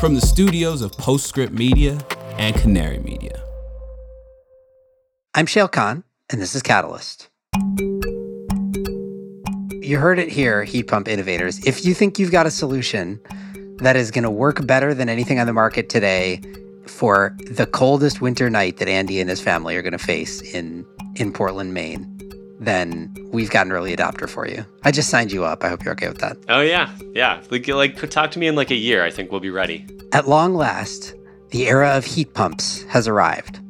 from the studios of Postscript Media and Canary Media. I'm Shayle Kann, and this is Catalyst. You heard it here, heat pump innovators. If you think you've got a solution that is going to work better than anything on the market today for the coldest winter night that Andy and his family are going to face in in Portland, Maine, then we've got an early adopter for you. I just signed you up. I hope you're okay with that. Oh yeah, yeah. Like, like talk to me in like a year. I think we'll be ready. At long last, the era of heat pumps has arrived.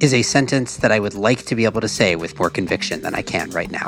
Is a sentence that I would like to be able to say with more conviction than I can right now.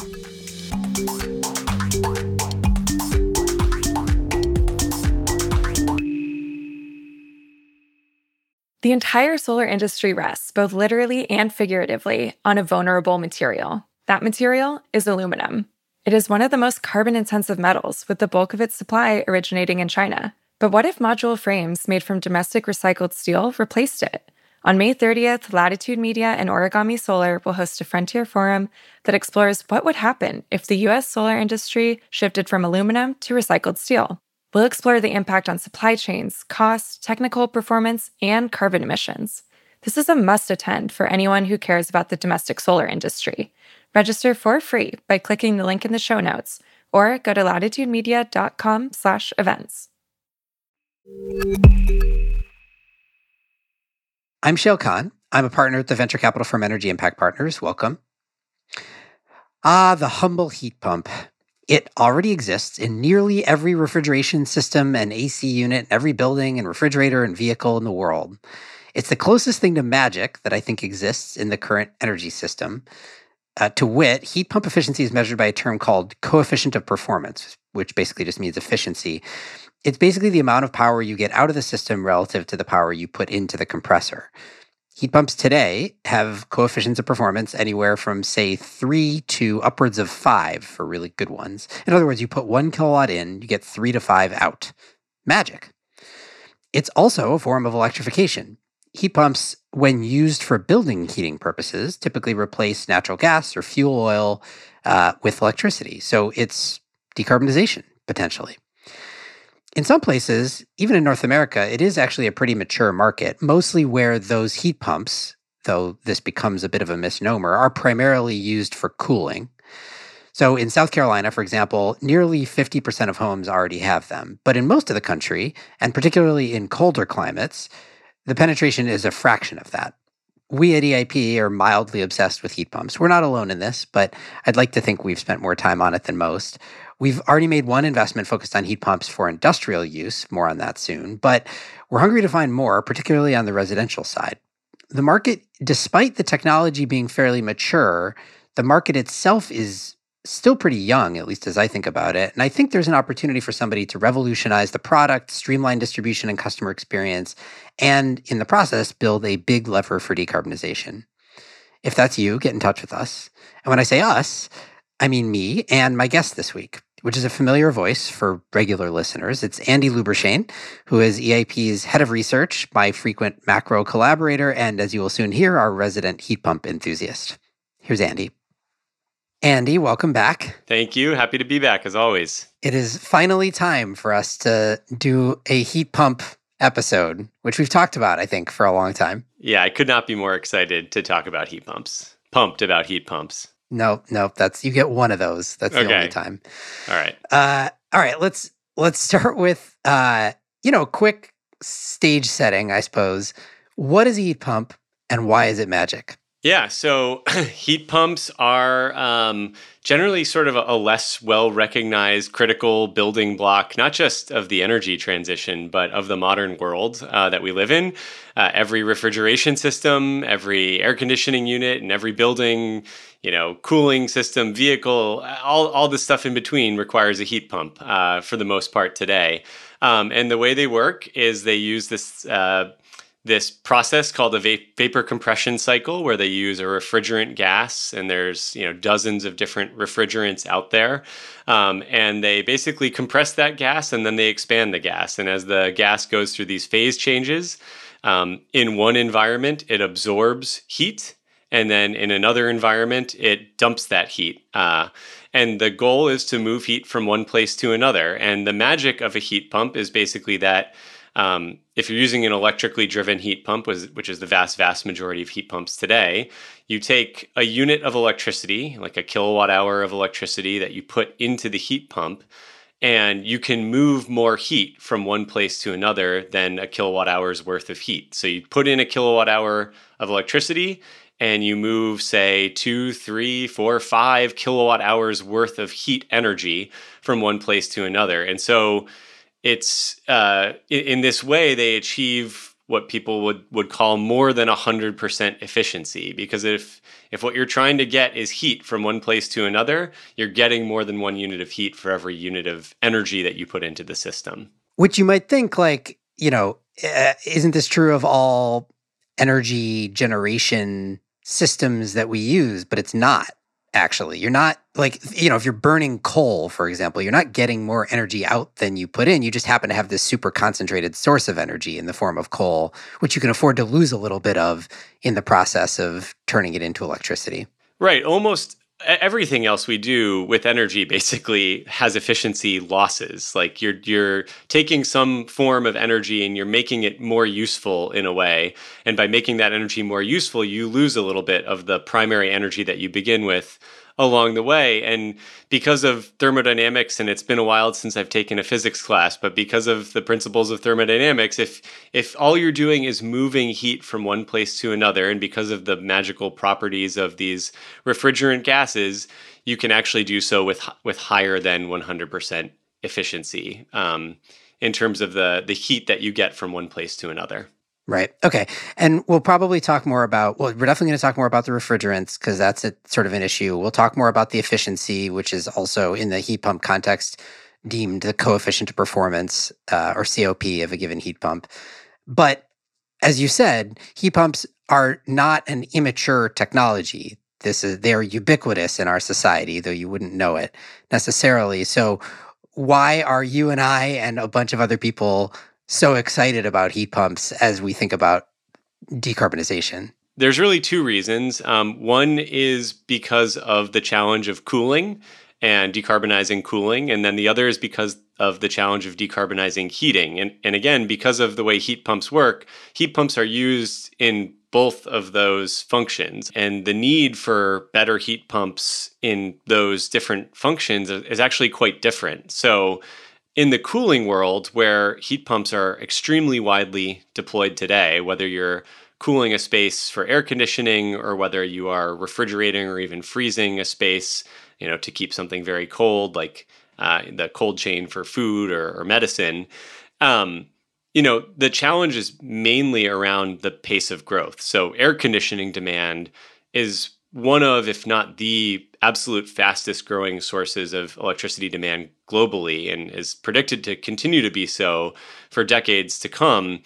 The entire solar industry rests, both literally and figuratively, on a vulnerable material. That material is aluminum. It is one of the most carbon intensive metals, with the bulk of its supply originating in China. But what if module frames made from domestic recycled steel replaced it? On May 30th, Latitude Media and Origami Solar will host a Frontier Forum that explores what would happen if the US solar industry shifted from aluminum to recycled steel. We'll explore the impact on supply chains, cost, technical performance, and carbon emissions. This is a must attend for anyone who cares about the domestic solar industry. Register for free by clicking the link in the show notes or go to latitudemedia.com slash events. I'm Shayle Kann. I'm a partner at the venture capital firm Energy Impact Partners. Welcome. Ah, the humble heat pump. It already exists in nearly every refrigeration system and AC unit every building and refrigerator and vehicle in the world. It's the closest thing to magic that I think exists in the current energy system. Uh, to wit, heat pump efficiency is measured by a term called coefficient of performance, which basically just means efficiency. It's basically the amount of power you get out of the system relative to the power you put into the compressor. Heat pumps today have coefficients of performance anywhere from, say, three to upwards of five for really good ones. In other words, you put one kilowatt in, you get three to five out. Magic. It's also a form of electrification. Heat pumps, when used for building heating purposes, typically replace natural gas or fuel oil uh, with electricity. So it's decarbonization, potentially. In some places, even in North America, it is actually a pretty mature market, mostly where those heat pumps, though this becomes a bit of a misnomer, are primarily used for cooling. So in South Carolina, for example, nearly 50% of homes already have them. But in most of the country, and particularly in colder climates, the penetration is a fraction of that. We at EIP are mildly obsessed with heat pumps. We're not alone in this, but I'd like to think we've spent more time on it than most. We've already made one investment focused on heat pumps for industrial use, more on that soon, but we're hungry to find more, particularly on the residential side. The market, despite the technology being fairly mature, the market itself is still pretty young, at least as I think about it. And I think there's an opportunity for somebody to revolutionize the product, streamline distribution and customer experience, and in the process, build a big lever for decarbonization. If that's you, get in touch with us. And when I say us, I mean me and my guest this week, which is a familiar voice for regular listeners. It's Andy Lubershane, who is EIP's head of research, my frequent macro collaborator, and as you will soon hear, our resident heat pump enthusiast. Here's Andy. Andy, welcome back. Thank you. Happy to be back as always. It is finally time for us to do a heat pump episode, which we've talked about, I think, for a long time. Yeah, I could not be more excited to talk about heat pumps. Pumped about heat pumps. Nope, nope. That's you get one of those. That's the Okay. only time. All right. Uh, all right, let's let's start with uh, you know, quick stage setting, I suppose. What is a heat pump and why is it magic? Yeah, so heat pumps are um, generally sort of a, a less well recognized critical building block, not just of the energy transition, but of the modern world uh, that we live in. Uh, every refrigeration system, every air conditioning unit, and every building, you know, cooling system, vehicle, all, all the stuff in between requires a heat pump uh, for the most part today. Um, and the way they work is they use this. This process called a va- vapor compression cycle where they use a refrigerant gas and there's you know dozens of different refrigerants out there. Um, and they basically compress that gas and then they expand the gas. And as the gas goes through these phase changes um, in one environment it absorbs heat and then in another environment it dumps that heat. Uh, and the goal is to move heat from one place to another. And the magic of a heat pump is basically that Um, if you're using an electrically driven heat pump, which is the vast, vast majority of heat pumps today, you take a unit of electricity, like a kilowatt hour of electricity that you put into the heat pump, and you can move more heat from one place to another than a kilowatt hour's worth of heat. So you put in a kilowatt hour of electricity and you move, say, two, three, four, five kilowatt hours worth of heat energy from one place to another. And so it's uh, in, in this way they achieve what people would would call more than 100% efficiency. Because if if what you're trying to get is heat from one place to another you're getting more than one unit of heat for every unit of energy that you put into the system. Which you might think like you know uh, isn't this true of all energy generation systems that we use? But it's not actually. You're not like, you know, if you're burning coal, for example, you're not getting more energy out than you put in. You just happen to have this super concentrated source of energy in the form of coal, which you can afford to lose a little bit of in the process of turning it into electricity. Right. Almost everything else we do with energy basically has efficiency losses. Like you're you're taking some form of energy and you're making it more useful in a way. And by making that energy more useful you lose a little bit of the primary energy that you begin with along the way. And because of thermodynamics, and it's been a while since I've taken a physics class, but because of the principles of thermodynamics, if if all you're doing is moving heat from one place to another, and because of the magical properties of these refrigerant gases, you can actually do so with with higher than 100% efficiency um, in terms of the the heat that you get from one place to another. Right. Okay. And we'll probably talk more about, well, we're definitely going to talk more about the refrigerants because that's a, sort of an issue. We'll talk more about the efficiency, which is also in the heat pump context deemed the coefficient of performance uh, or COP of a given heat pump. But as you said, heat pumps are not an immature technology. This is they're ubiquitous in our society, though you wouldn't know it necessarily. So why are you and I and a bunch of other people so excited about heat pumps as we think about decarbonization? There's really two reasons. Um, one is because of the challenge of cooling and decarbonizing cooling, and then the other is because of the challenge of decarbonizing heating. And, and again, because of the way heat pumps work, heat pumps are used in both of those functions. And the need for better heat pumps in those different functions is actually quite different. So, in the cooling world, where heat pumps are extremely widely deployed today, whether you're cooling a space for air conditioning or whether you are refrigerating or even freezing a space, you know, to keep something very cold, like uh, the cold chain for food or, or medicine. Um, you know, the challenge is mainly around the pace of growth. So, air conditioning demand is one of, if not the absolute fastest growing sources of electricity demand globally and is predicted to continue to be so for decades to come.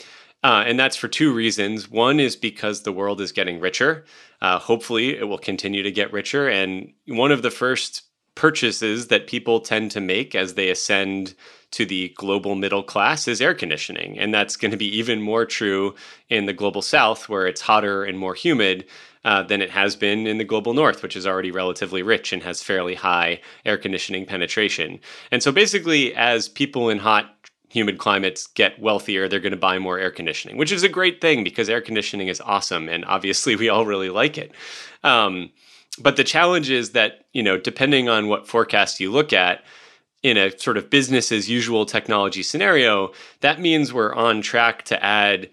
Uh, and that's for two reasons. One is because the world is getting richer. Uh, hopefully, it will continue to get richer. And one of the first purchases that people tend to make as they ascend to the global middle class is air conditioning. And that's going to be even more true in the global south, where it's hotter and more humid uh, than it has been in the global north, which is already relatively rich and has fairly high air conditioning penetration. And so basically, as people in hot, humid climates get wealthier, they're going to buy more air conditioning, which is a great thing because air conditioning is awesome. And obviously, we all really like it. Um, but the challenge is that, you know, depending on what forecast you look at, in a sort of business as usual technology scenario, that means we're on track to add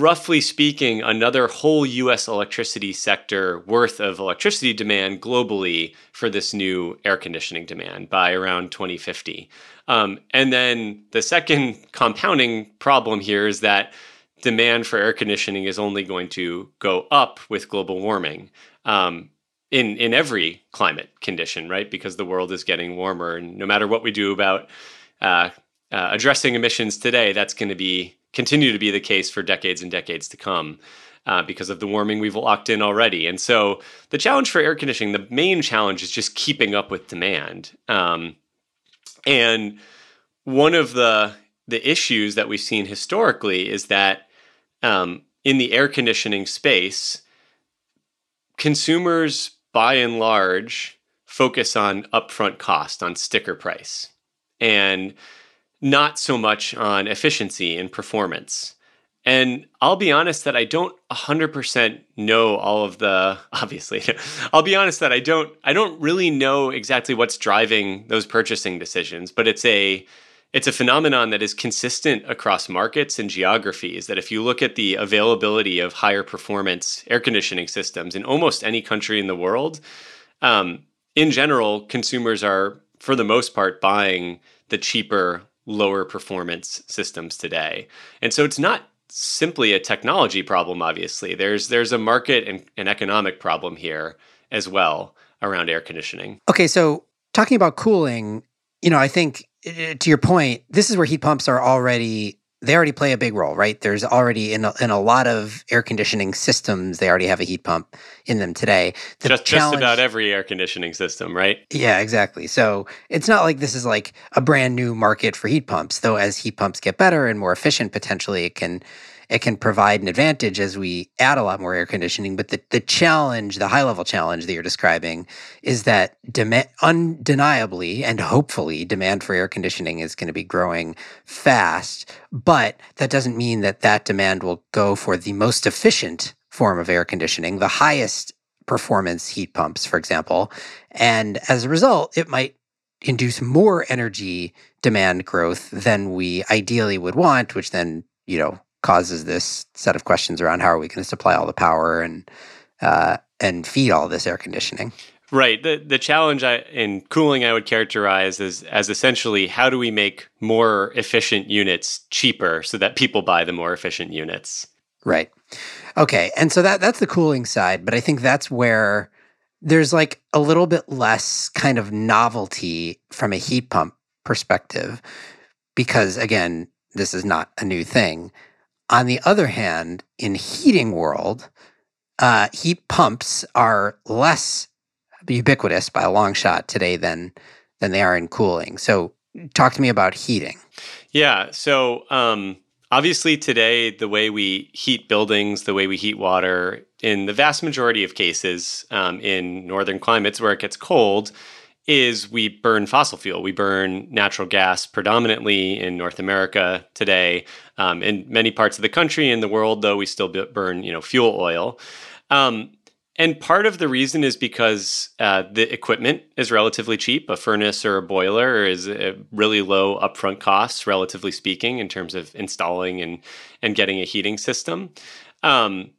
roughly speaking, another whole US electricity sector worth of electricity demand globally for this new air conditioning demand by around 2050. Um, and then the second compounding problem here is that demand for air conditioning is only going to go up with global warming. Um, in, in every climate condition, right? Because the world is getting warmer, and no matter what we do about uh, uh, addressing emissions today, that's going to be continue to be the case for decades and decades to come. Uh, because of the warming we've locked in already. And so the challenge for air conditioning, the main challenge is just keeping up with demand. Um, and one of the the issues that we've seen historically is that um, in the air conditioning space, consumers by and large focus on upfront cost, on sticker price. And not so much on efficiency and performance. And I'll be honest that I don't 100% know all of the obviously. I'll be honest that I don't I don't really know exactly what's driving those purchasing decisions, but it's a it's a phenomenon that is consistent across markets and geographies that if you look at the availability of higher performance air conditioning systems in almost any country in the world, um, in general, consumers are for the most part buying the cheaper, lower performance systems today. And so it's not simply a technology problem obviously there's there's a market and an economic problem here as well around air conditioning okay so talking about cooling you know i think uh, to your point this is where heat pumps are already they already play a big role right? There's already in a, in a lot of air conditioning systems they already have a heat pump in them today. The just, just about every air conditioning system right? Yeah exactly. So it's not like this is like a brand new market for heat pumps though as heat pumps get better and more efficient potentially it can it can provide an advantage as we add a lot more air conditioning. But the, the challenge, the high level challenge that you're describing, is that demand, undeniably and hopefully demand for air conditioning is going to be growing fast. But that doesn't mean that that demand will go for the most efficient form of air conditioning, the highest performance heat pumps, for example. And as a result, it might induce more energy demand growth than we ideally would want, which then, you know, causes this set of questions around how are we going to supply all the power and uh, and feed all this air conditioning. Right. The the challenge I, in cooling I would characterize as as essentially how do we make more efficient units cheaper so that people buy the more efficient units. Right. Okay. And so that that's the cooling side, but I think that's where there's like a little bit less kind of novelty from a heat pump perspective because again, this is not a new thing. On the other hand, in heating world, uh, heat pumps are less ubiquitous by a long shot today than than they are in cooling. So, talk to me about heating. Yeah. So, um, obviously, today the way we heat buildings, the way we heat water, in the vast majority of cases, um, in northern climates where it gets cold, is we burn fossil fuel. We burn natural gas predominantly in North America today. Um, in many parts of the country and the world, though, we still burn you know fuel oil. Um, and part of the reason is because uh, the equipment is relatively cheap. A furnace or a boiler is a really low upfront costs, relatively speaking, in terms of installing and and getting a heating system. Um,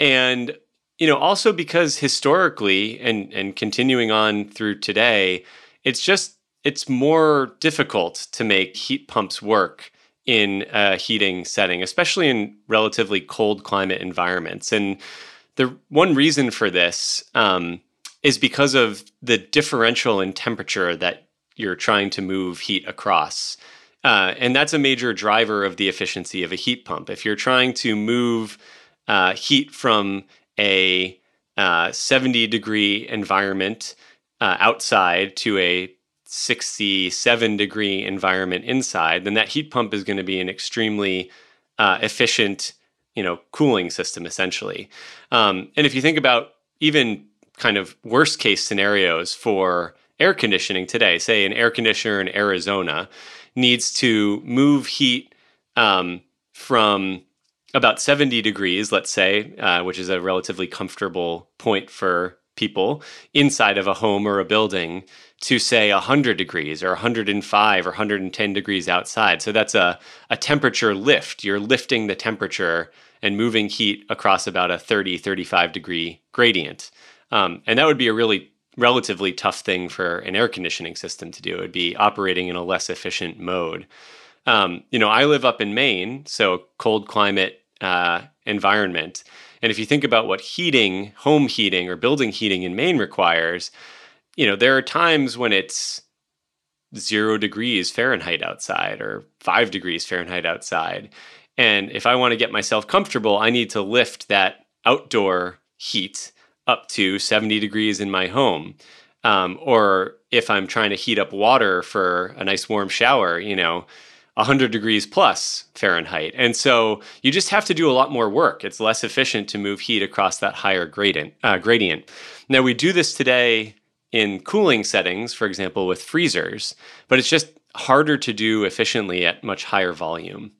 and you know, also because historically and and continuing on through today, it's just it's more difficult to make heat pumps work in a heating setting, especially in relatively cold climate environments. And the one reason for this um, is because of the differential in temperature that you're trying to move heat across. Uh, and that's a major driver of the efficiency of a heat pump. If you're trying to move uh, heat from a uh, 70 degree environment uh, outside to a 67 degree environment inside, then that heat pump is going to be an extremely uh, efficient, you know, cooling system essentially. Um, and if you think about even kind of worst case scenarios for air conditioning today, say an air conditioner in Arizona needs to move heat um, from about 70 degrees, let's say, uh, which is a relatively comfortable point for people inside of a home or a building, to say 100 degrees or 105 or 110 degrees outside. So that's a, a temperature lift. You're lifting the temperature and moving heat across about a 30, 35 degree gradient. Um, and that would be a really relatively tough thing for an air conditioning system to do. It would be operating in a less efficient mode. Um, you know, I live up in Maine, so cold climate uh, environment. And if you think about what heating, home heating, or building heating in Maine requires, you know, there are times when it's zero degrees Fahrenheit outside or five degrees Fahrenheit outside. And if I want to get myself comfortable, I need to lift that outdoor heat up to 70 degrees in my home. Um, or if I'm trying to heat up water for a nice warm shower, you know, 100 degrees plus Fahrenheit. And so you just have to do a lot more work. It's less efficient to move heat across that higher gradient. Uh, gradient. Now, we do this today in cooling settings, for example, with freezers, but it's just harder to do efficiently at much higher volume.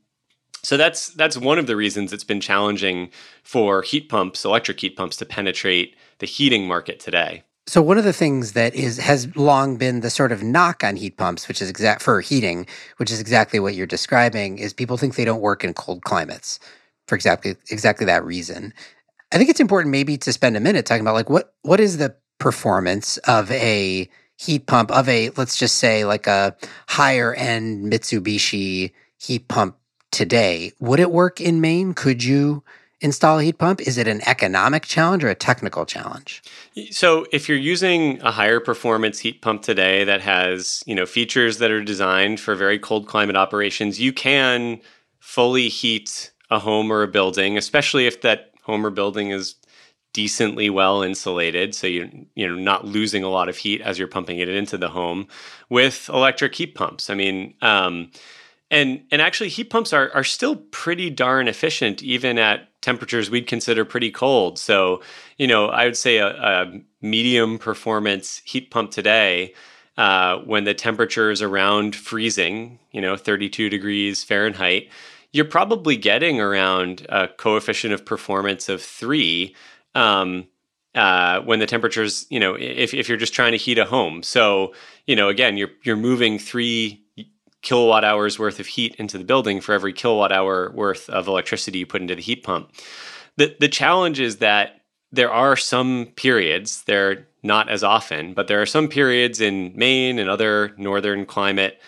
So that's that's one of the reasons it's been challenging for heat pumps, electric heat pumps, to penetrate the heating market today. So one of the things that is has long been the sort of knock on heat pumps, which is exact for heating, which is exactly what you're describing, is people think they don't work in cold climates for exactly exactly that reason. I think it's important maybe to spend a minute talking about like what what is the performance of a heat pump of a let's just say like a higher end Mitsubishi heat pump today. Would it work in Maine? Could you install a heat pump? Is it an economic challenge or a technical challenge? So if you're using a higher performance heat pump today that has, you know, features that are designed for very cold climate operations, you can fully heat a home or a building, especially if that home or building is decently well insulated so you're you know not losing a lot of heat as you're pumping it into the home with electric heat pumps i mean um, and and actually heat pumps are are still pretty darn efficient even at temperatures we'd consider pretty cold so you know i would say a, a medium performance heat pump today uh, when the temperature is around freezing you know 32 degrees fahrenheit you're probably getting around a coefficient of performance of three um, uh, when the temperatures, you know, if, if you're just trying to heat a home. So, you know, again, you're you're moving three kilowatt hours worth of heat into the building for every kilowatt hour worth of electricity you put into the heat pump. The the challenge is that there are some periods, they're not as often, but there are some periods in Maine and other northern climate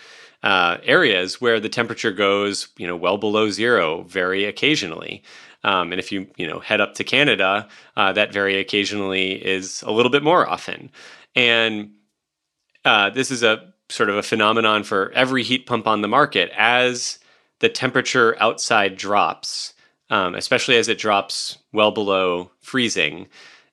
uh, areas where the temperature goes, you know, well below zero very occasionally. Um, and if you you know head up to Canada, uh, that very occasionally is a little bit more often. And uh, this is a sort of a phenomenon for every heat pump on the market. As the temperature outside drops, um, especially as it drops well below freezing,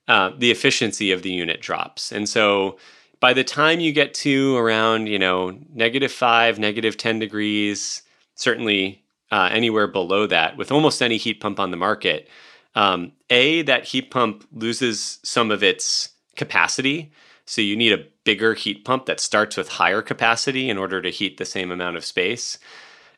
uh, the efficiency of the unit drops. And so by the time you get to around, you know, negative five, negative 10 degrees, certainly uh, anywhere below that with almost any heat pump on the market, um, A, that heat pump loses some of its capacity. So you need a bigger heat pump that starts with higher capacity in order to heat the same amount of space.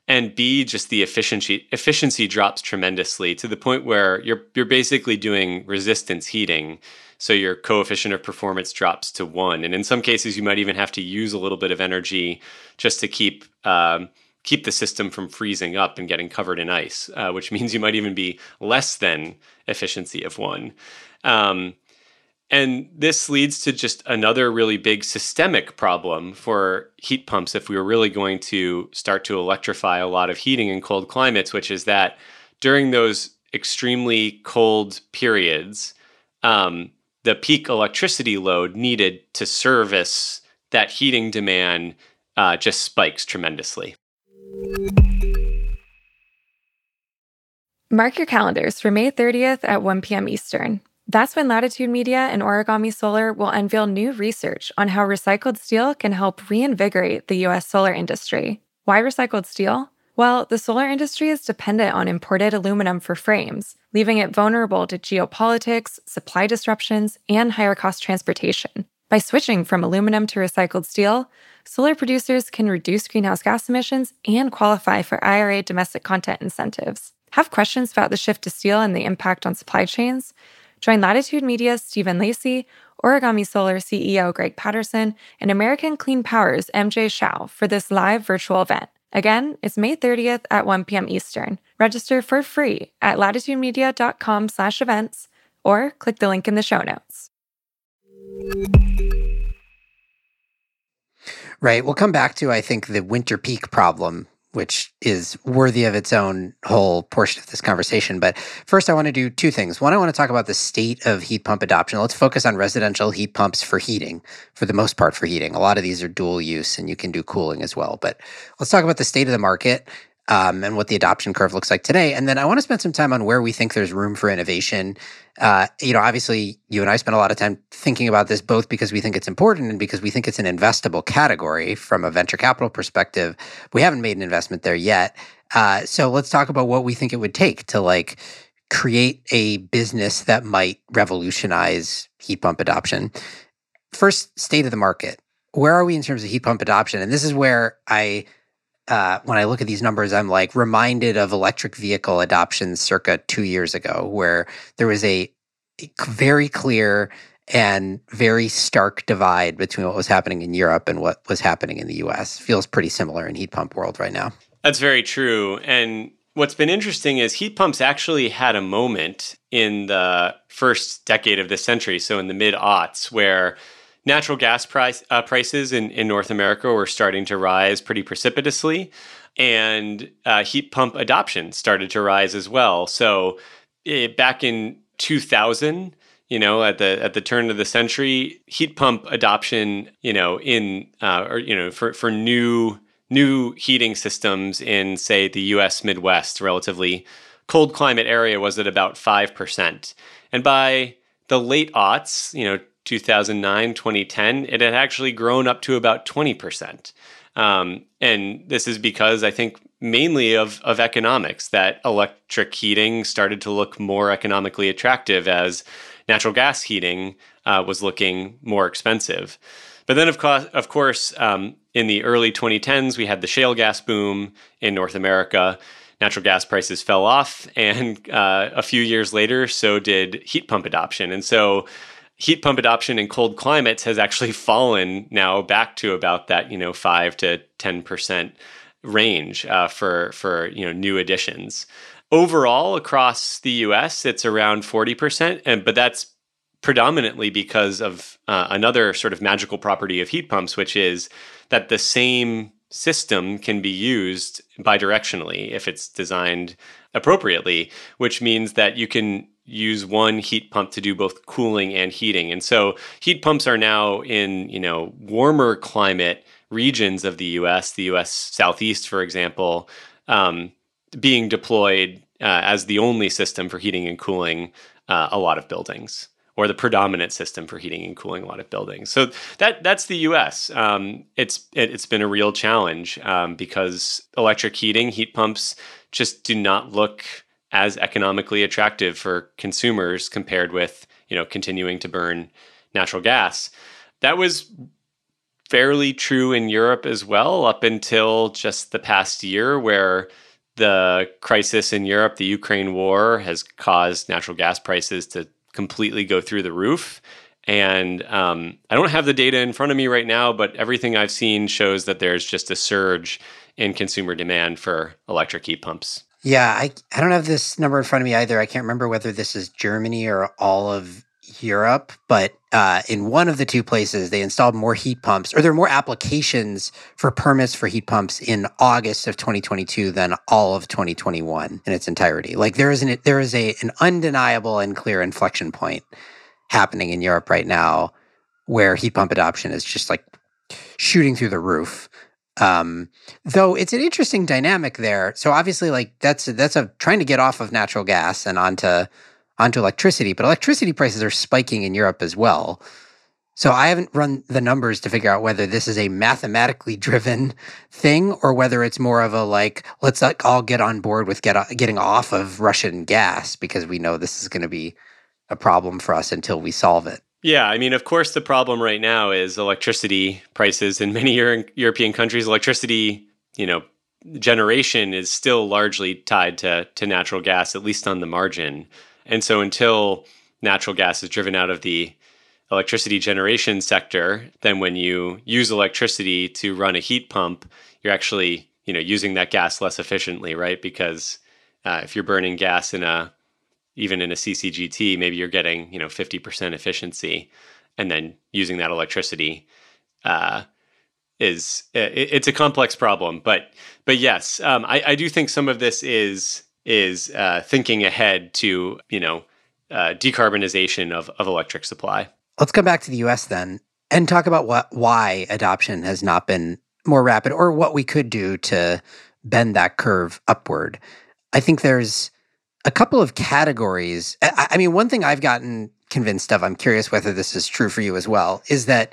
And B, just the efficiency efficiency drops tremendously to the point where you're you're basically doing resistance heating. So your coefficient of performance drops to one. And in some cases, you might even have to use a little bit of energy just to keep um, keep the system from freezing up and getting covered in ice, uh, which means you might even be less than efficiency of one. Um, and this leads to just another really big systemic problem for heat pumps if we were really going to start to electrify a lot of heating in cold climates, which is that during those extremely cold periods, um, the peak electricity load needed to service that heating demand uh, just spikes tremendously. Mark your calendars for May 30th at 1 p.m. Eastern. That's when Latitude Media and Origami Solar will unveil new research on how recycled steel can help reinvigorate the U.S. solar industry. Why recycled steel? Well, the solar industry is dependent on imported aluminum for frames, leaving it vulnerable to geopolitics, supply disruptions, and higher cost transportation. By switching from aluminum to recycled steel, solar producers can reduce greenhouse gas emissions and qualify for IRA domestic content incentives. Have questions about the shift to steel and the impact on supply chains? Join Latitude Media's Stephen Lacey, Origami Solar CEO Greg Patterson, and American Clean Power's MJ Shao for this live virtual event. Again, it's May 30th at 1 p.m. Eastern. Register for free at latitudemedia.com slash events or click the link in the show notes. Right. We'll come back to, I think, the winter peak problem which is worthy of its own whole portion of this conversation. But first, I want to do two things. One, I want to talk about the state of heat pump adoption. Let's focus on residential heat pumps for heating, for the most part, for heating. A lot of these are dual use and you can do cooling as well. But let's talk about the state of the market um, and what the adoption curve looks like today. And then I want to spend some time on where we think there's room for innovation. Uh, you know, obviously, you and I spend a lot of time thinking about this, both because we think it's important and because we think it's an investable category from a venture capital perspective. We haven't made an investment there yet. Uh, so let's talk about what we think it would take to like create a business that might revolutionize heat pump adoption. First, state of the market. where are we in terms of heat pump adoption? And this is where I, uh, when I look at these numbers, I'm like reminded of electric vehicle adoption circa two years ago, where there was a very clear and very stark divide between what was happening in Europe and what was happening in the US. Feels pretty similar in heat pump world right now. That's very true. And what's been interesting is heat pumps actually had a moment in the first decade of this century, so in the mid aughts, where natural gas price, uh, prices in, in North America were starting to rise pretty precipitously, and uh, heat pump adoption started to rise as well. So it, back in 2000, you know, at the at the turn of the century, heat pump adoption, you know, in uh, or you know, for for new new heating systems in say the U.S. Midwest, relatively cold climate area, was at about five percent, and by the late aughts, you know, 2009, 2010, it had actually grown up to about 20 percent. Um, and this is because I think mainly of, of economics that electric heating started to look more economically attractive as natural gas heating uh, was looking more expensive. But then, of course, of course um, in the early 2010s, we had the shale gas boom in North America. Natural gas prices fell off, and uh, a few years later, so did heat pump adoption. And so, heat pump adoption in cold climates has actually fallen now back to about that you know five to ten percent range uh, for for you know new additions. Overall, across the U.S., it's around forty percent, and but that's predominantly because of uh, another sort of magical property of heat pumps, which is that the same system can be used bidirectionally if it's designed appropriately, which means that you can use one heat pump to do both cooling and heating. And so heat pumps are now in, you know, warmer climate regions of the US, the US Southeast, for example, um, being deployed uh, as the only system for heating and cooling uh, a lot of buildings or the predominant system for heating and cooling a lot of buildings. So that that's the U.S. Um, it's it, has been a real challenge um, because electric heating, heat pumps, just do not look as economically attractive for consumers compared with you know continuing to burn natural gas. That was fairly true in Europe as well, up until just the past year, where the crisis in Europe, the Ukraine war, has caused natural gas prices to completely go through the roof. And um, I don't have the data in front of me right now, but everything I've seen shows that there's just a surge in consumer demand for electric heat pumps. Yeah, I, I don't have this number in front of me either. I can't remember whether this is Germany or all of Europe, but uh, in one of the two places, they installed more heat pumps, or there are more applications for permits for heat pumps in August of 2022 than all of 2021 in its entirety. Like there is an there is a an undeniable and clear inflection point happening in Europe right now, where heat pump adoption is just like shooting through the roof. Um, though it's an interesting dynamic there. So obviously, like that's that's a trying to get off of natural gas and onto onto electricity, but electricity prices are spiking in Europe as well. So I haven't run the numbers to figure out whether this is a mathematically driven thing or whether it's more of a like let's all get on board with get getting off of Russian gas because we know this is going to be a problem for us until we solve it. Yeah, I mean, of course, the problem right now is electricity prices in many Euro- European countries. Electricity, you know, generation is still largely tied to to natural gas, at least on the margin. And so until natural gas is driven out of the electricity generation sector, then when you use electricity to run a heat pump, you're actually you know using that gas less efficiently, right? Because uh, if you're burning gas in a even in a CCGT, maybe you're getting you know 50% efficiency, and then using that electricity uh, is it, it's a complex problem. But but yes, um, I, I do think some of this is is uh, thinking ahead to you know uh, decarbonization of, of electric supply. Let's come back to the U.S. then and talk about what why adoption has not been more rapid, or what we could do to bend that curve upward. I think there's a couple of categories. I, I mean, one thing I've gotten convinced of, I'm curious whether this is true for you as well, is that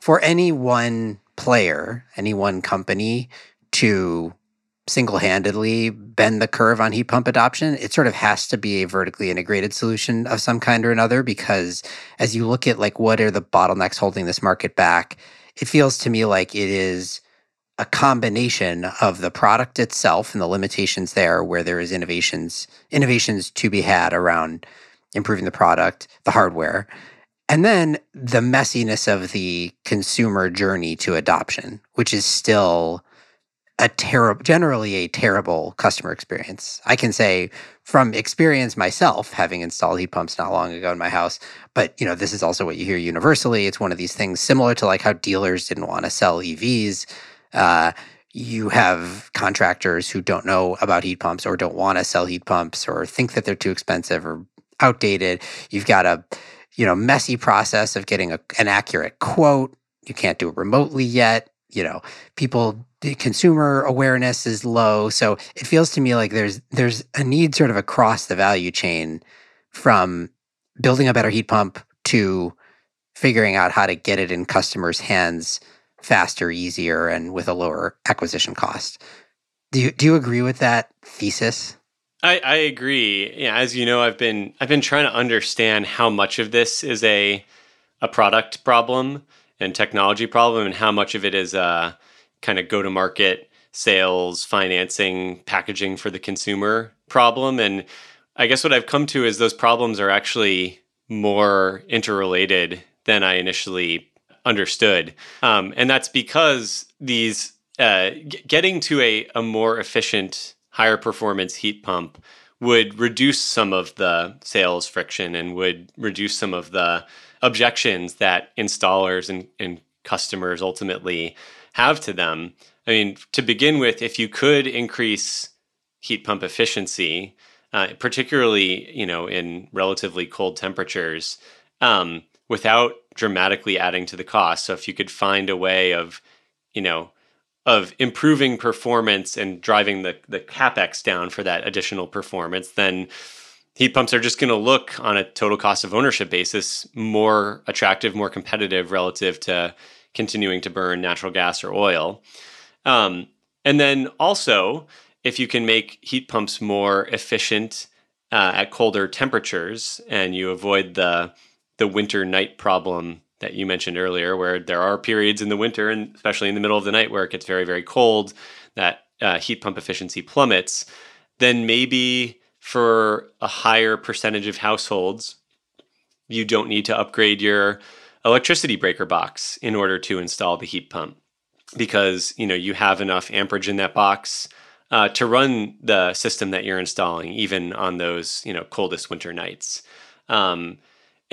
for any one player, any one company to single handedly bend the curve on heat pump adoption. It sort of has to be a vertically integrated solution of some kind or another because as you look at like what are the bottlenecks holding this market back, it feels to me like it is a combination of the product itself and the limitations there where there is innovations innovations to be had around improving the product the hardware and then the messiness of the consumer journey to adoption which is still a terrible generally a terrible customer experience. I can say from experience myself having installed heat pumps not long ago in my house but you know this is also what you hear universally. It's one of these things similar to like how dealers didn't want to sell evs uh, you have contractors who don't know about heat pumps or don't want to sell heat pumps or think that they're too expensive or outdated. You've got a you know messy process of getting a, an accurate quote. You can't do it remotely yet. You know, people the consumer awareness is low, so it feels to me like there's there's a need sort of across the value chain from building a better heat pump to figuring out how to get it in customers' hands faster, easier, and with a lower acquisition cost. Do you, do you agree with that thesis? I, I agree. Yeah, as you know, I've been I've been trying to understand how much of this is a a product problem and technology problem, and how much of it is uh, a kind of go to market sales, financing, packaging for the consumer problem. And I guess what I've come to is those problems are actually more interrelated than I initially understood. Um, and that's because these uh, g- getting to a, a more efficient, higher performance heat pump would reduce some of the sales friction and would reduce some of the objections that installers and, and customers ultimately have to them. I mean, to begin with, if you could increase heat pump efficiency, uh, particularly you know in relatively cold temperatures, um, without dramatically adding to the cost. So if you could find a way of, you know, of improving performance and driving the the capex down for that additional performance, then heat pumps are just going to look on a total cost of ownership basis more attractive, more competitive relative to continuing to burn natural gas or oil. Um, and then also, if you can make heat pumps more efficient uh, at colder temperatures and you avoid the the winter night problem that you mentioned earlier, where there are periods in the winter, and especially in the middle of the night, where it gets very, very cold, that uh, heat pump efficiency plummets, then maybe for a higher percentage of households, you don't need to upgrade your electricity breaker box in order to install the heat pump because you know you have enough amperage in that box uh, to run the system that you're installing, even on those you know coldest winter nights. Um,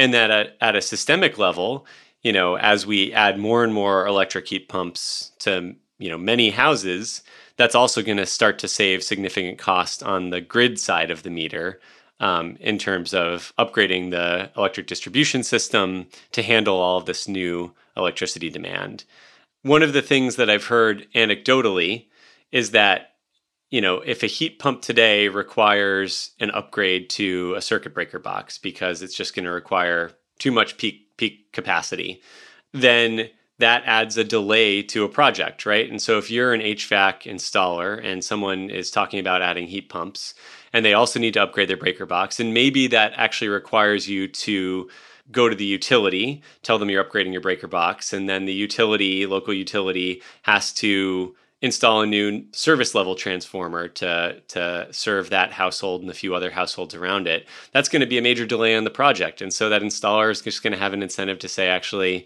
and that at, at a systemic level, you know, as we add more and more electric heat pumps to, you know, many houses, that's also going to start to save significant cost on the grid side of the meter um, in terms of upgrading the electric distribution system to handle all of this new electricity demand. One of the things that I've heard anecdotally is that you know, if a heat pump today requires an upgrade to a circuit breaker box because it's just going to require too much peak peak capacity, then that adds a delay to a project, right? And so if you're an HVAC installer and someone is talking about adding heat pumps and they also need to upgrade their breaker box, and maybe that actually requires you to go to the utility, tell them you're upgrading your breaker box, and then the utility, local utility, has to install a new service level transformer to to serve that household and a few other households around it. That's going to be a major delay on the project. And so that installer is just going to have an incentive to say actually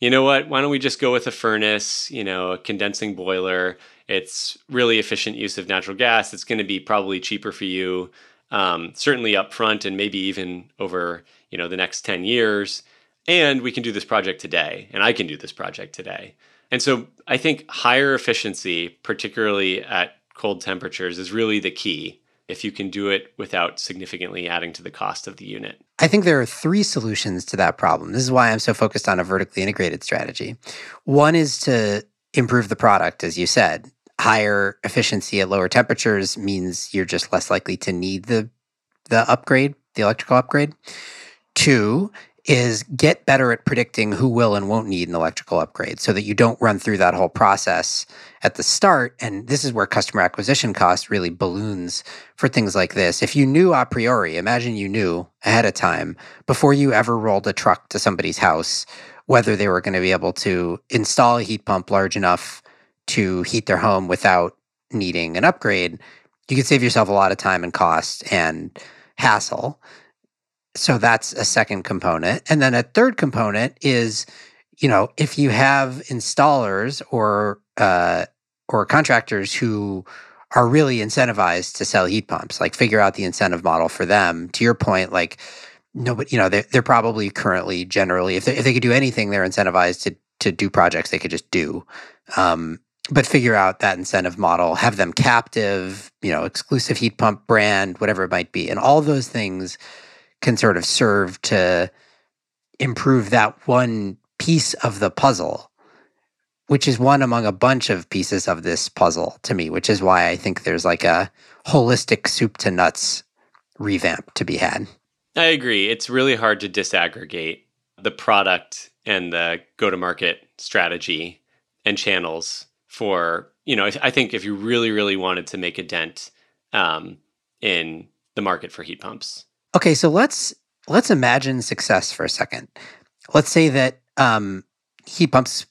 you know what? Why don't we just go with a furnace you know a condensing boiler? It's really efficient use of natural gas. It's going to be probably cheaper for you um, certainly up front and maybe even over you know the next 10 years. And we can do this project today. And i can do this project today and so I think higher efficiency, particularly at cold temperatures, is really the key if you can do it without significantly adding to the cost of the unit. I think there are three solutions to that problem. This is why I'm so focused on a vertically integrated strategy. One is to improve the product, as you said. Higher efficiency at lower temperatures means you're just less likely to need the the upgrade, the electrical upgrade. Two is get better at predicting who will and won't need an electrical upgrade so that you don't run through that whole process at the start. And this is where customer acquisition cost really balloons for things like this. If you knew a priori, imagine you knew ahead of time before you ever rolled a truck to somebody's house whether they were going to be able to install a heat pump large enough to heat their home without needing an upgrade, you could save yourself a lot of time and cost and hassle. So that's a second component. And then a third component is, you know, if you have installers or uh, or contractors who are really incentivized to sell heat pumps, like figure out the incentive model for them. To your point, like nobody, you know, they're, they're probably currently generally, if they, if they could do anything, they're incentivized to to do projects they could just do. Um, but figure out that incentive model, have them captive, you know, exclusive heat pump brand, whatever it might be. And all those things can sort of serve to improve that one piece of the puzzle, which is one among a bunch of pieces of this puzzle to me, which is why I think there's like a holistic soup to nuts revamp to be had. I agree. It's really hard to disaggregate the product and the go to market strategy and channels for you know i think if you really really wanted to make a dent um, in the market for heat pumps okay so let's let's imagine success for a second. Let's say that um, heat pumps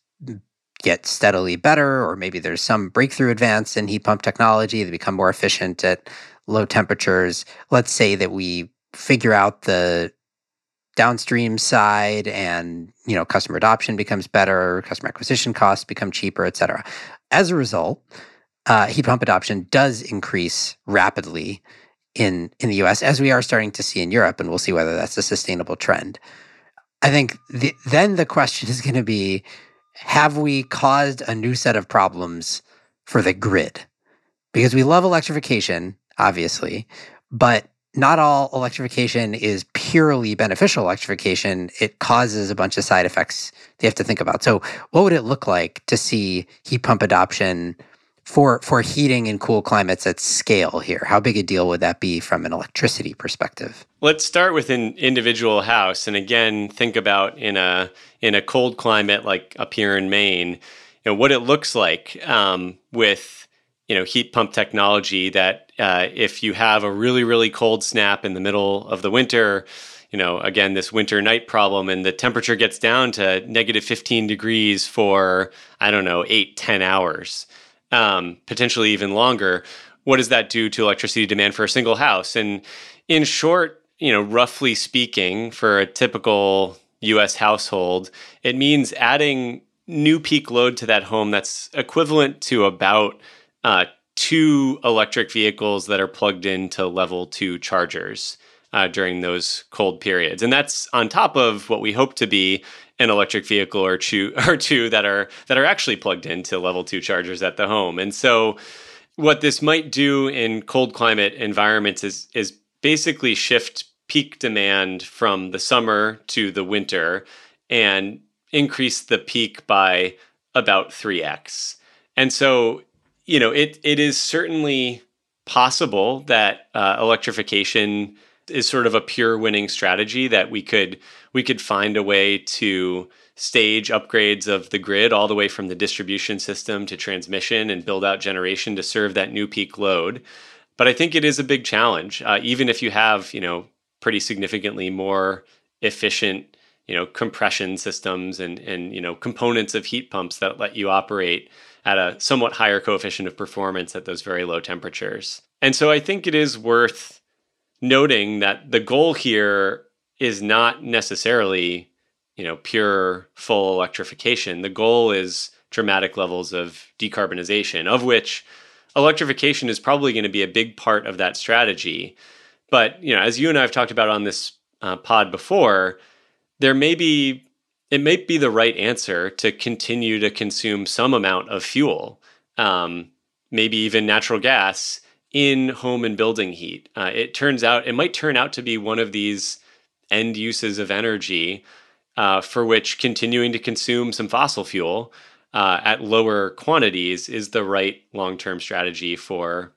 get steadily better or maybe there's some breakthrough advance in heat pump technology they become more efficient at low temperatures. Let's say that we figure out the downstream side and you know customer adoption becomes better customer acquisition costs become cheaper et cetera. As a result uh, heat pump adoption does increase rapidly in in the us as we are starting to see in europe and we'll see whether that's a sustainable trend i think the, then the question is going to be have we caused a new set of problems for the grid because we love electrification obviously but not all electrification is purely beneficial electrification. It causes a bunch of side effects they have to think about. So, what would it look like to see heat pump adoption for for heating in cool climates at scale here? How big a deal would that be from an electricity perspective? Let's start with an individual house, and again, think about in a in a cold climate like up here in Maine, you know what it looks like um, with you know heat pump technology that uh, if you have a really really cold snap in the middle of the winter you know again this winter night problem and the temperature gets down to negative 15 degrees for i don't know 8 10 hours um, potentially even longer what does that do to electricity demand for a single house and in short you know roughly speaking for a typical us household it means adding new peak load to that home that's equivalent to about uh, two electric vehicles that are plugged into level two chargers uh, during those cold periods. And that's on top of what we hope to be an electric vehicle or two, or two that are that are actually plugged into level two chargers at the home. And so what this might do in cold climate environments is is basically shift peak demand from the summer to the winter and increase the peak by about 3x. And so you know, it it is certainly possible that uh, electrification is sort of a pure winning strategy that we could we could find a way to stage upgrades of the grid all the way from the distribution system to transmission and build out generation to serve that new peak load. But I think it is a big challenge, uh, even if you have you know pretty significantly more efficient you know compression systems and and you know components of heat pumps that let you operate at a somewhat higher coefficient of performance at those very low temperatures. And so I think it is worth noting that the goal here is not necessarily, you know, pure full electrification. The goal is dramatic levels of decarbonization, of which electrification is probably going to be a big part of that strategy. But, you know, as you and I have talked about on this uh, pod before, there may be it may be the right answer to continue to consume some amount of fuel, um, maybe even natural gas, in home and building heat. Uh, it turns out, it might turn out to be one of these end uses of energy uh, for which continuing to consume some fossil fuel uh, at lower quantities is the right long term strategy for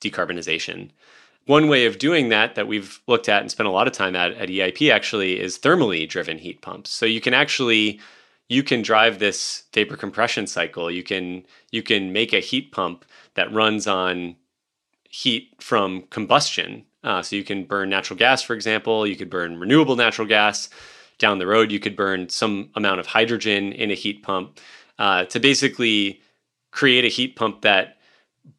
decarbonization. One way of doing that that we've looked at and spent a lot of time at at EIP actually is thermally driven heat pumps. So you can actually you can drive this vapor compression cycle. You can you can make a heat pump that runs on heat from combustion. Uh, so you can burn natural gas, for example. You could burn renewable natural gas down the road, you could burn some amount of hydrogen in a heat pump uh, to basically create a heat pump that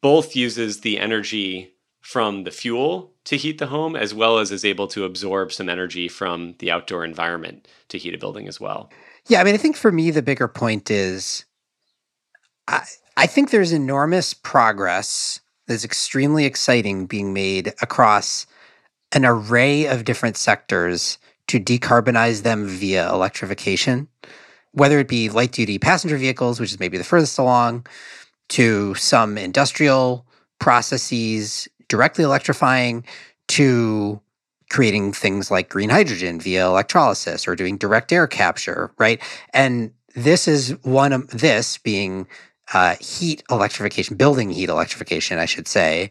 both uses the energy from the fuel to heat the home as well as is able to absorb some energy from the outdoor environment to heat a building as well. Yeah, I mean, I think for me, the bigger point is I, I think there's enormous progress that's extremely exciting being made across an array of different sectors to decarbonize them via electrification, whether it be light duty passenger vehicles, which is maybe the furthest along, to some industrial processes directly electrifying, to creating things like green hydrogen via electrolysis or doing direct air capture, right? And this is one of this being uh, heat electrification, building heat electrification, I should say,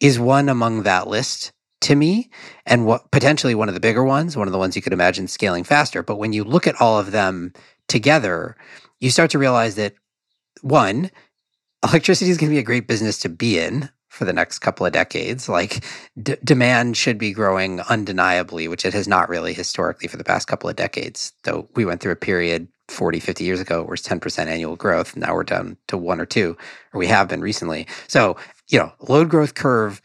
is one among that list to me and what potentially one of the bigger ones, one of the ones you could imagine scaling faster. But when you look at all of them together, you start to realize that one, electricity is going to be a great business to be in for the next couple of decades. Like d- demand should be growing undeniably, which it has not really historically for the past couple of decades. Though we went through a period 40, 50 years ago it's 10% annual growth. Now we're down to one or two, or we have been recently. So, you know, load growth curve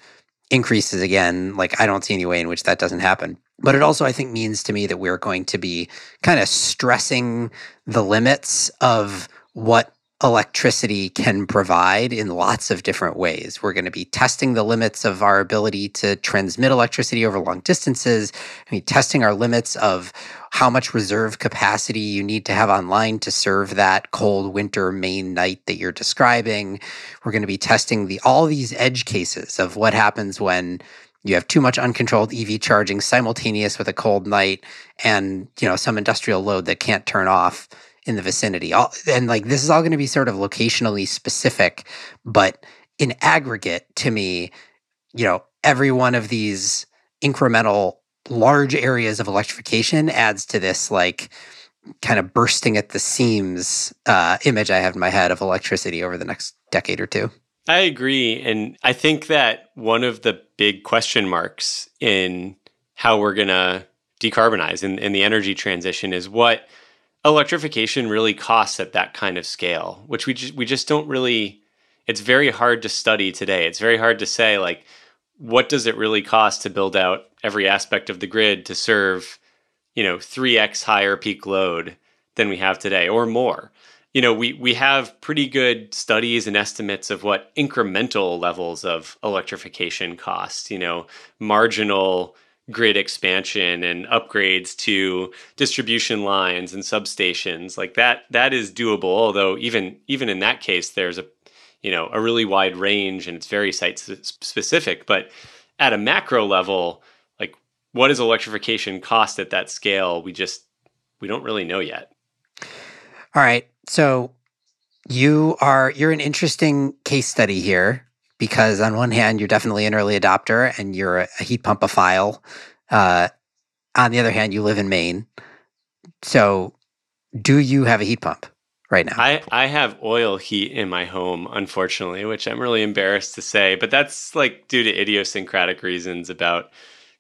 increases again. Like I don't see any way in which that doesn't happen. But it also, I think, means to me that we're going to be kind of stressing the limits of what electricity can provide in lots of different ways. We're going to be testing the limits of our ability to transmit electricity over long distances, I mean, testing our limits of how much reserve capacity you need to have online to serve that cold winter Maine night that you're describing. We're going to be testing the all these edge cases of what happens when you have too much uncontrolled EV charging simultaneous with a cold night and, you know, some industrial load that can't turn off in the vicinity. All, and like this is all going to be sort of locationally specific, but in aggregate, to me, you know, every one of these incremental large areas of electrification adds to this like kind of bursting at the seams uh, image I have in my head of electricity over the next decade or two. I agree. And I think that one of the big question marks in how we're going to decarbonize in, in the energy transition is what electrification really costs at that kind of scale, which we just, we just don't really, it's very hard to study today. It's very hard to say, like, what does it really cost to build out every aspect of the grid to serve, you know, 3x higher peak load than we have today or more? You know, we, we have pretty good studies and estimates of what incremental levels of electrification cost, you know, marginal grid expansion and upgrades to distribution lines and substations like that that is doable although even even in that case there's a you know a really wide range and it's very site specific but at a macro level like what does electrification cost at that scale? We just we don't really know yet. All right. So you are you're an interesting case study here because on one hand you're definitely an early adopter and you're a, heat pumpophile. Uh, on the other hand, you live in Maine. So, do you have a heat pump right now? I, I have oil heat in my home, unfortunately, which I'm really embarrassed to say, but that's like due to idiosyncratic reasons about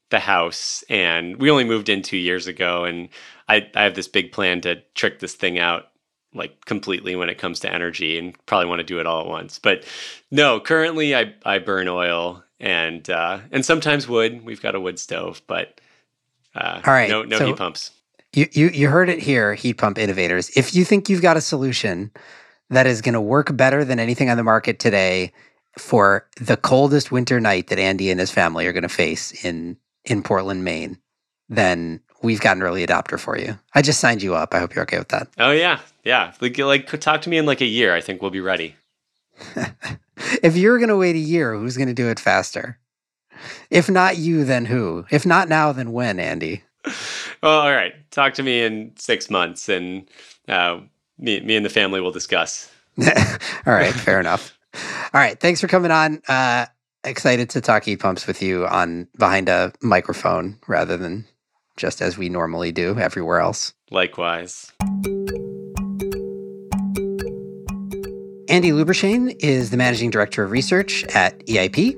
the house. And we only moved in two years ago, and I, I have this big plan to trick this thing out like completely when it comes to energy and probably want to do it all at once. But no, currently I, I burn oil and uh, and sometimes wood. We've got a wood stove, but uh, all right, no no so heat pumps. You, you you heard it here, heat pump innovators. If you think you've got a solution that is going to work better than anything on the market today for the coldest winter night that Andy and his family are going to face in in Portland, Maine, then we've got an early adopter for you. I just signed you up. I hope you're okay with that. Oh yeah, yeah. Like, like talk to me in like a year. I think we'll be ready. if you're going to wait a year, who's going to do it faster? If not you, then who? If not now, then when, Andy? Well, all right. Talk to me in six months, and uh, me, me and the family will discuss. all right, fair enough. All right, thanks for coming on. Uh, excited to talk heat pumps with you on behind a microphone rather than just as we normally do everywhere else. Likewise. Andy Lubershane is the managing director of research at EIP.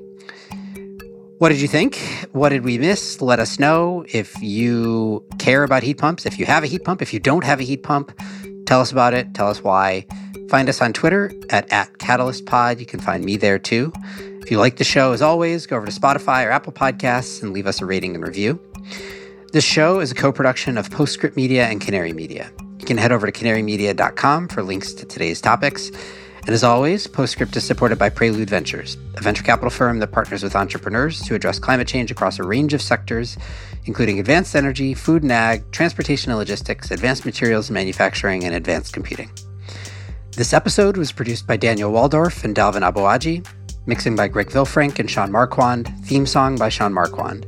What did you think? What did we miss? Let us know if you care about heat pumps, if you have a heat pump, if you don't have a heat pump, tell us about it, tell us why. Find us on Twitter at, at CatalystPod. You can find me there too. If you like the show, as always, go over to Spotify or Apple Podcasts and leave us a rating and review. This show is a co production of Postscript Media and Canary Media. You can head over to canarymedia.com for links to today's topics. And as always, Postscript is supported by Prelude Ventures, a venture capital firm that partners with entrepreneurs to address climate change across a range of sectors, including advanced energy, food and ag, transportation and logistics, advanced materials and manufacturing, and advanced computing. This episode was produced by Daniel Waldorf and Dalvin Aboagye, mixing by Greg Vilfrank and Sean Marquand, theme song by Sean Marquand.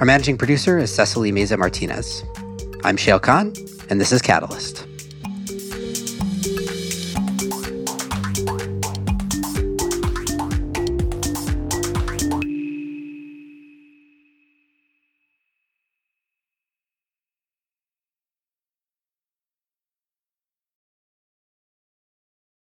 Our managing producer is Cecily Meza Martinez. I'm Shayle Kann, and this is Catalyst.